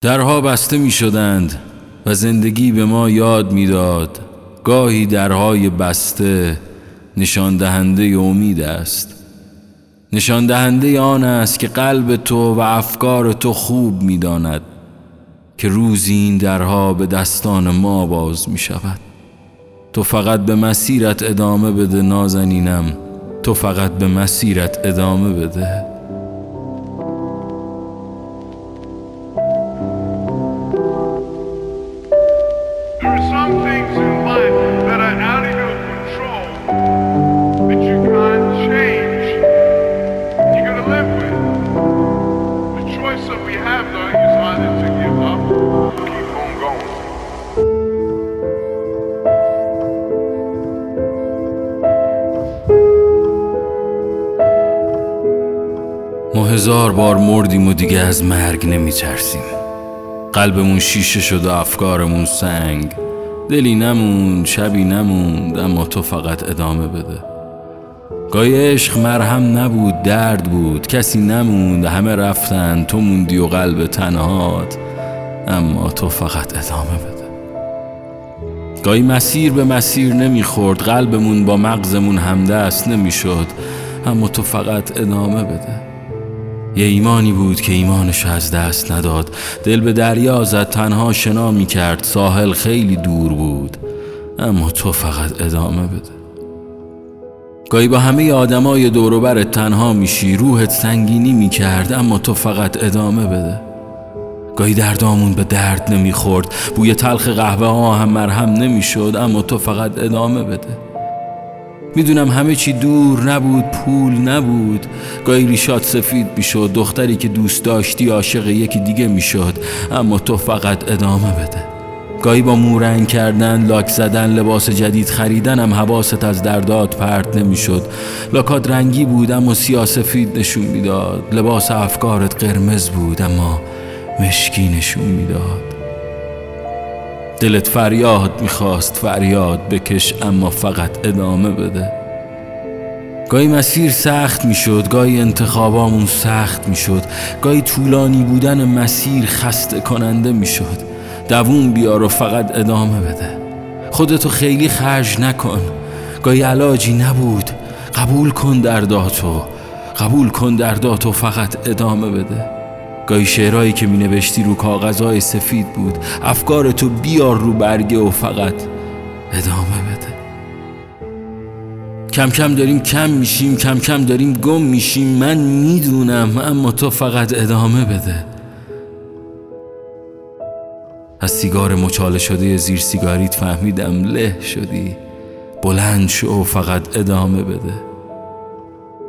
درها بسته می شدند و زندگی به ما یاد می‌داد. گاهی درهای بسته نشان دهنده امید است. نشان دهنده آن است که قلب تو و افکار تو خوب می‌داند که روزی این درها به دستان ما باز می شود تو فقط به مسیرت ادامه بده نازنینم. تو فقط به مسیرت ادامه بده. هزار بار مردیم و دیگه از مرگ نمی ترسیم قلبمون شیشه شد و افکارمون سنگ. دلی نمون شبی نموند اما تو فقط ادامه بده. گاهی عشق مرهم نبود درد بود. کسی نموند همه رفتن. تو موندی و قلب تنهات اما تو فقط ادامه بده. گاهی مسیر به مسیر نمی‌خورد. قلبمون با مغزمون همدست نمی‌شد اما تو فقط ادامه بده. یه ایمانی بود که ایمانش از دست نداد. دل به دریا زد تنها شنا می کرد ساحل خیلی دور بود اما تو فقط ادامه بده. گاهی با همه آدمای دوروبرت تنها میشی روحت سنگینی می‌کرد اما تو فقط ادامه بده. گاهی دردامون به درد نمی‌خورد بوی تلخ قهوه ها هم مرهم نمی‌شد اما تو فقط ادامه بده. می‌دونم همه چی دور نبود پول نبود. گاهی ریشات سفید می‌شد دختری که دوست داشتی عاشق یکی دیگه می‌شد. اما تو فقط ادامه بده. گاهی با مورنگ کردن لاک زدن لباس جدید خریدن هم حواست از دردات پرت نمی‌شد. لاکات رنگی بود اما سیاسفید نشون می‌داد. لباس افکارت قرمز بود اما مشکی نشون می‌داد. دلت فریاد می‌خواست فریاد بکش اما فقط ادامه بده. گاهی مسیر سخت می‌شد گاهی انتخابامون سخت می‌شد گاهی طولانی بودن مسیر خسته کننده می‌شد. دووم بیار و فقط ادامه بده. خودتو خیلی خرج نکن. گاهی علاجی نبود. قبول کن درداتو قبول کن درداتو فقط ادامه بده. گاهی شعرهایی که می نوشتی رو کاغذهای سفید بود. افکار تو بیار رو برگه و فقط ادامه بده. کم کم داریم کم میشیم کم کم داریم گم میشیم. من می‌دونم اما تو فقط ادامه بده. از سیگار مچاله شده زیر سیگاریت فهمیدم له شدی. بلند شو و فقط ادامه بده.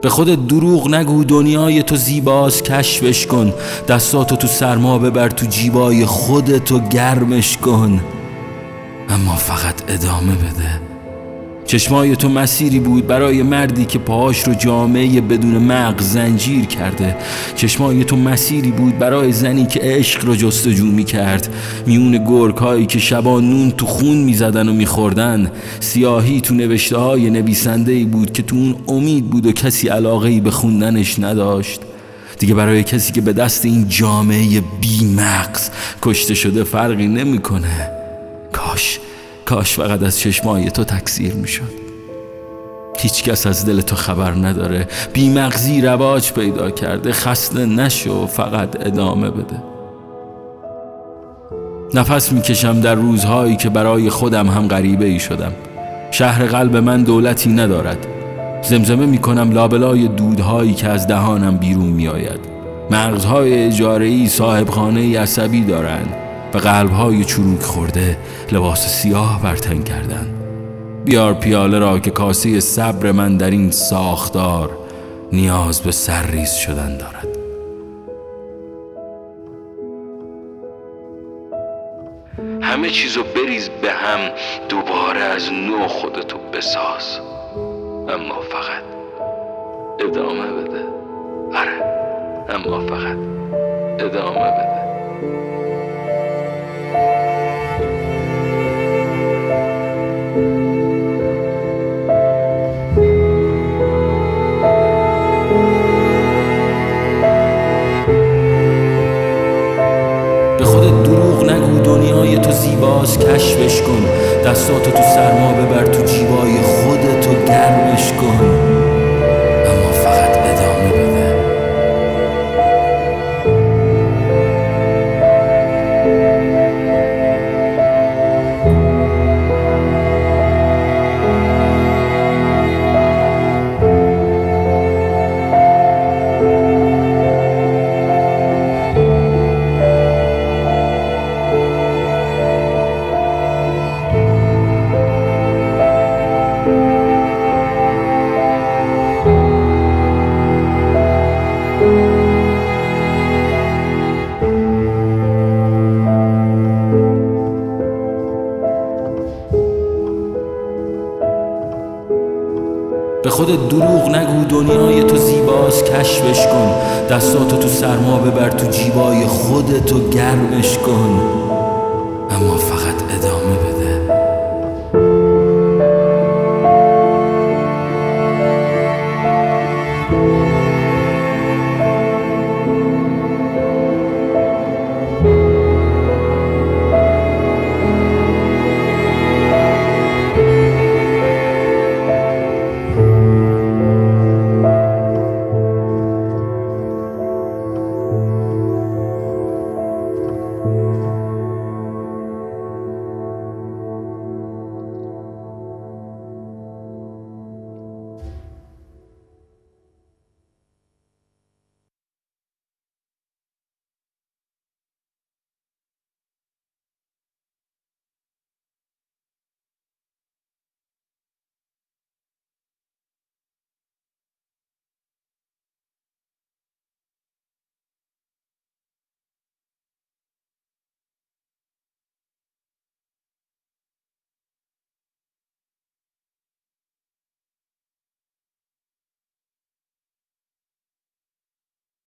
به خودت دروغ نگو دنیای تو زیباست کشفش کن. دستاتو تو سرما ببر تو جیبای خودتو گرمش کن. اما فقط ادامه بده. چشمای تو مسیری بود برای مردی که پاهاش رو جامعه بدون مغز زنجیر کرده. چشمای تو مسیری بود برای زنی که عشق رو جستجو می کرد میون گرگ هایی که شبا نون تو خون می زدن و می خوردن سیاهی تو نوشته های نویسنده بود که تو اون امید بود و کسی علاقه به خوندنش نداشت. دیگه برای کسی که به دست این جامعه بی مغز کشته شده فرقی نمی‌کنه. کاش کاش فقط از چشمای تو تکثیر می‌شد. هیچ کس از دل تو خبر نداره. بیمغزی رواج پیدا کرده. خسته نشو فقط ادامه بده. نفس می‌کشم در روزهایی که برای خودم هم غریبه ای شدم. شهر قلب من دولتی ندارد. زمزمه می‌کنم لابلای دودهایی که از دهانم بیرون میآید. مغزهای اجارهی صاحب خانه عصبی دارند. به قلبهای چروک خورده لباس سیاه برتن کردن بیار پیاله را که کاسه صبر من در این ساختار نیاز به سرریز شدن دارد. همه چیزو بریز به هم دوباره از نو خودتو بساز. اما فقط ادامه بده. آره اما فقط ادامه بده. زیباست کشفش کن. دستاتو تو سرما ببر تو جیبای خودتو گرمش کن. به خودت دروغ نگو دنیای تو زیباست کشفش کن. دستاتو تو سرما ببر تو جیبای خودتو گرمش کن.